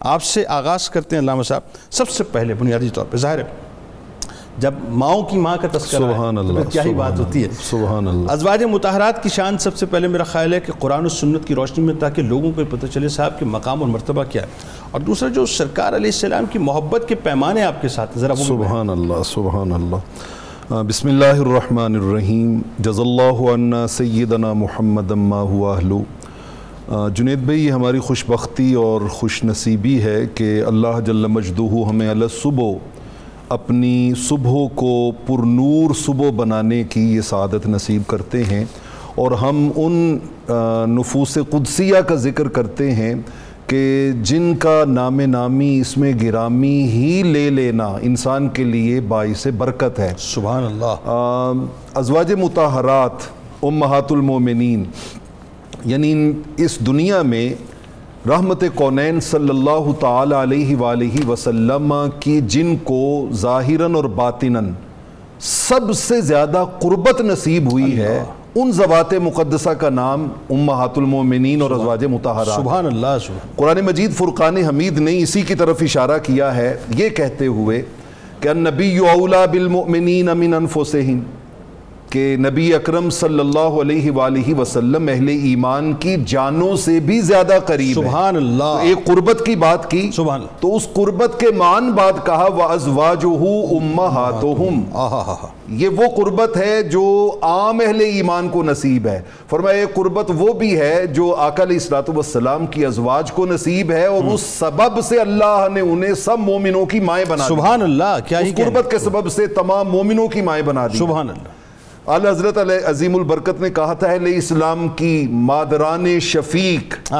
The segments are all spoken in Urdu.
آپ سے آغاز کرتے ہیں علامہ صاحب سب سے پہلے بنیادی طور پہ ظاہر ہے جب ماؤں کی ماں کا تذکرہ سبحان اللہ کیا ہی بات ہوتی ہے؟ سبحان اللہ۔ ازواج متحرات کی شان سب سے پہلے میرا خیال ہے کہ قرآن و سنت کی روشنی میں تاکہ لوگوں کو پتہ چلے صاحب کہ مقام اور مرتبہ کیا ہے۔ اور دوسرا جو سرکار علیہ السلام کی محبت کے پیمانے آپ کے ساتھ ذرا سبحان اللہ سبحان اللہ۔ بسم اللہ الرحمن الرحیم۔ جز اللہ عنا سیدنا محمد اما ہوا اہلو۔ جنید بھائی یہ ہماری خوش بختی اور خوش نصیبی ہے کہ اللہ جل مجدہ ہمیں علی صبح اپنی صبح کو پر نور صبح بنانے کی یہ سعادت نصیب کرتے ہیں اور ہم ان نفوس قدسیہ کا ذکر کرتے ہیں کہ جن کا نام نامی اس میں گرامی ہی لے لینا انسان کے لیے باعث برکت ہے۔ سبحان اللہ۔ ازواج متحرات امہات المومنین یعنی اس دنیا میں رحمت کونین صلی اللہ تعالی علیہ وآلہ وسلم کی جن کو ظاہراً اور باطناً سب سے زیادہ قربت نصیب ہوئی ہے ان ذوات مقدسہ کا نام امہات المومنین اور ازواج متحرات سبحان اللہ سبحان قرآن مجید فرقان حمید نے اسی کی طرف اشارہ کیا ہے یہ کہتے ہوئے کہ النبی اولا بالمؤمنین من انفسہم۔ کہ نبی اکرم صلی اللہ علیہ وآلہ وسلم اہل ایمان کی جانوں سے بھی زیادہ قریب ہے سبحان اللہ۔ ایک قربت کی بات کی۔ سبحان اللہ۔ تو اس قربت کے مان بعد کہا وَأَزْوَاجُهُ أُمَّهَاتُهُمْ۔ یہ وہ قربت ہے جو عام اہل ایمان کو نصیب ہے۔ فرمایا یہ قربت وہ بھی ہے جو آقا علیہ الصلوۃ والسلام کی ازواج کو نصیب ہے اور اس سبب سے اللہ نے انہیں سب مومنوں کی مائیں بنا دی۔ سبحان اللہ کیا اس قربت کے سبب سے تمام مومنوں کی مائیں بنا دی۔ سبحان اللہ۔ اعلی حضرت علیہ عظیم البرکت نے کہا تھا اہل اسلام کی مادران شفیق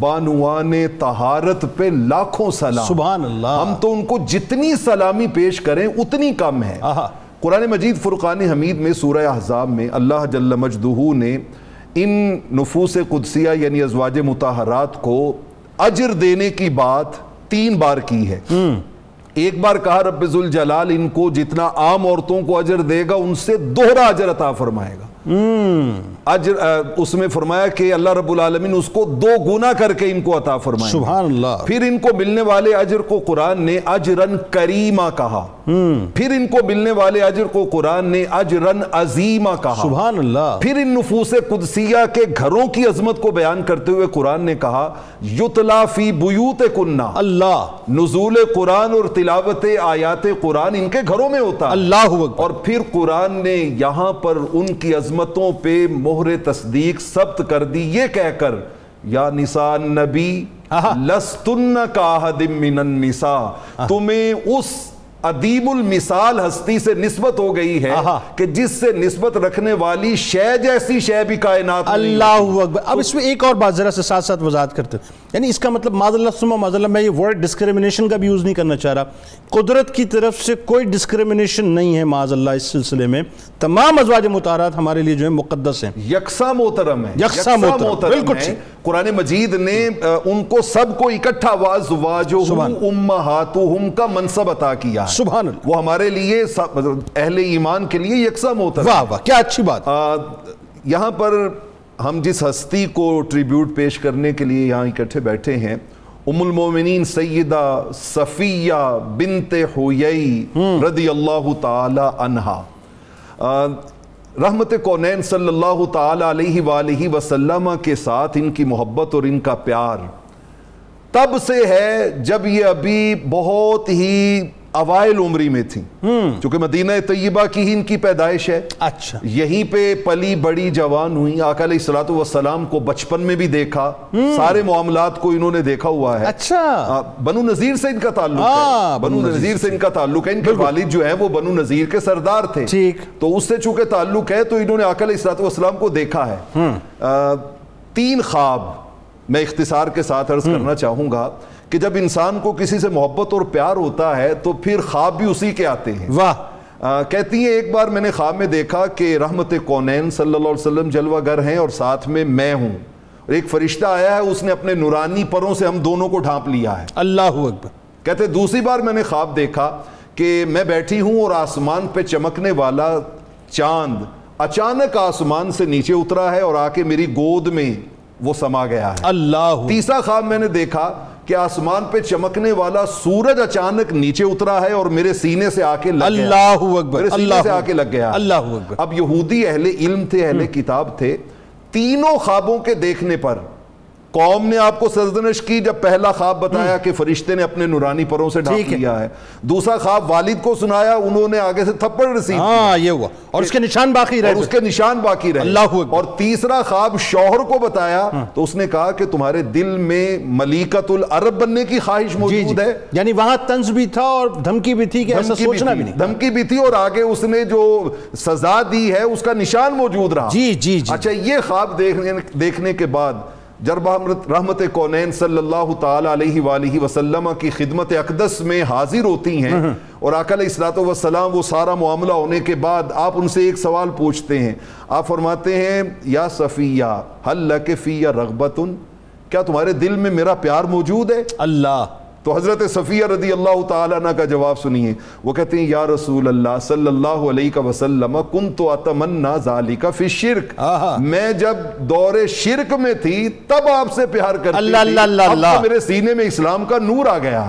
بانوان طہارت پہ لاکھوں سلام۔ سبحان اللہ۔ ہم تو ان کو جتنی سلامی پیش کریں اتنی کم ہے قرآن مجید فرقان حمید میں سورہ احزاب میں اللہ جل مجدہ نے ان نفوس قدسیہ یعنی ازواج متحرات کو اجر دینے کی بات تین بار کی ہے۔ ایک بار کہا رب ذوالجلال ان کو جتنا عام عورتوں کو اجر دے گا ان سے دوہرا اجر عطا فرمائے گا۔ اجر اس میں فرمایا کہ اللہ رب العالمین اس کو دو گنا کر کے ان کو عطا فرمائے گا سبحان اللہ پھر ان کو ملنے والے اجر کو قرآن نے اجرن کریمہ کہا۔ پھر ان کو ملنے والے اجر کو قرآن نے اجرن عظیمہ کہا۔ سبحان اللہ پھر ان نفوس قدسیہ کے گھروں کی عظمت کو بیان کرتے ہوئے قرآن نے کہا یتلا فی بیوت کنہ اللہ۔ نزول قرآن اور تلاوت آیات قرآن ان کے گھروں میں ہوتا اللہ اکبر۔ اور پھر قرآن نے یہاں پر ان کی عظمتوں پہ مہر تصدیق ثبت کر دی یہ کہہ کر یا نساء نبی لستن کا من النساء۔ تمہیں اس عدیم المثال ہستی سے نسبت ہو گئی ہے۔ کہ جس سے نسبت رکھنے والی شے جیسی شے بھی کائنات اللہ اکبر۔ اب اس میں ایک اور بات ذرا سے ساتھ ساتھ وضاحت کرتے ہیں۔ یعنی اس کا مطلب معذ اللہ سمہ معذ اللہ میں یہ ورڈ ڈسکریمنیشن کا بھی یوز نہیں کرنا چاہ رہا۔ قدرت کی طرف سے کوئی ڈسکریمنیشن نہیں ہے معاذ اللہ اس سلسلے میں۔ تمام ازواج متعارات ہمارے لیے جو ہے مقدس ہیں۔ یکساں محترم ہے یکساں محترم، بالکل ہے۔ قرآن مجید نے ان کو سب کو اکٹھا وازواجہم سبحان۔ امہاتہم کا منصب عطا کیا ہے سبحان اللہ. وہ ہمارے لیے سب- اہل ایمان کے لیے یکساں محترم واہ واہ کیا اچھی بات۔ یہاں پر ہم جس ہستی کو ٹریبیوٹ پیش کرنے کے لیے یہاں اکٹھے بیٹھے ہیں ام المومنین سیدہ صفیہ بنت حویئی رضی اللہ تعالی عنہا۔ آ، رحمت کونین صلی اللہ تعالی علیہ وآلہ وسلم کے ساتھ ان کی محبت اور ان کا پیار۔ تب سے ہے جب یہ ابھی بہت ہی اوائل عمری میں تھیں۔ چونکہ مدینہ طیبہ کی ہی ان کی پیدائش ہے۔ اچھا۔ یہیں پہ پلی بڑی جوان ہوئی۔ آقا علیہ الصلوۃ والسلام کو بچپن میں بھی دیکھا۔ سارے معاملات کو انہوں نے دیکھا ہوا ہے۔ اچھا۔ بنو نذیر سے ان کا تعلق ہاں، ہے بنو نذیر سے ان کا تعلق ہے۔ ان کے والد جو ہیں وہ بنو نذیر کے سردار تھے۔ تو اس سے چونکہ تعلق ہے تو انہوں نے آقا علیہ والسلام کو دیکھا ہے۔ تین خواب میں اختصار کے ساتھ عرض کرنا چاہوں گا۔ کہ جب انسان کو کسی سے محبت اور پیار ہوتا ہے تو پھر خواب بھی اسی کے آتے ہیں۔ واہ۔ آ، کہتی ہیں ایک بار میں نے خواب میں دیکھا کہ رحمت کونین صلی اللہ علیہ وسلم جلوہ گر ہیں اور ساتھ میں میں ہوں۔ اور ایک فرشتہ آیا ہے اس نے اپنے نورانی پروں سے ہم دونوں کو ڈھانپ لیا ہے۔ اللہ اکبر۔ کہتے دوسری بار میں نے خواب دیکھا کہ میں بیٹھی ہوں اور آسمان پہ چمکنے والا چاند اچانک آسمان سے نیچے اترا ہے اور آ کے میری گود میں وہ سما گیا ہے۔ اللہ تیسرا خواب میں نے دیکھا کہ آسمان پہ چمکنے والا سورج اچانک نیچے اترا ہے اور میرے سینے سے آ کے لگ گیا۔ اللہ اکبر میرے سینے اللہ سے آ کے لگ گیا۔ اللہ اکبر۔ اب یہودی اہل علم تھے اہل کتاب تھے تینوں خوابوں کے دیکھنے پر قوم نے آپ کو سرزنش کی جب پہلا خواب بتایا کہ فرشتے نے اپنے نورانی پروں سے ڈھانپ ہے۔ لیا ہے. دوسرا خواب والد کو سنایا انہوں نے آگے سے تھپڑ رسید ہاں یہ ہوا. اور اس کے نشان باقی رہے اس کے نشان باقی رہے. اللہ۔ اور تیسرا خواب شوہر کو بتایا تو اس نے کہا کہ تمہارے دل میں ملیکت العرب بننے کی خواہش جی موجود جی ہے۔ یعنی وہاں طنز بھی تھا اور دھمکی بھی تھی کہ ایسا سوچنا بھی نہیں۔ دھمکی بھی تھی اور آگے اس نے جو سزا دی ہے اس کا نشان موجود رہا۔ جی جی جی۔ اچھا یہ خواب دیکھنے کے بعد ہم رحمت کونین صلی اللہ تعالی علیہ وآلہ وسلم کی خدمت اقدس میں حاضر ہوتی ہیں اور آقا علیہ الصلوۃ والسلام وہ سارا معاملہ ہونے کے بعد آپ ان سے ایک سوال پوچھتے ہیں۔ آپ فرماتے ہیں یا صفیہ حل فی رغبت کیا تمہارے دل میں میرا پیار موجود ہے؟ اللہ۔ تو حضرت صفیہ رضی اللہ تعالیٰ عنہ کا جواب سنیے وہ کہتے ہیں یا رسول اللہ صلی اللہ علیہ وسلم کن تو اتمنا ذالک فی شرک۔ میں جب دور شرک میں تھی تب آپ سے پیار کرتی اللہ، تھی اللہ، اللہ، اللہ۔ میرے سینے میں اسلام کا نور آ گیا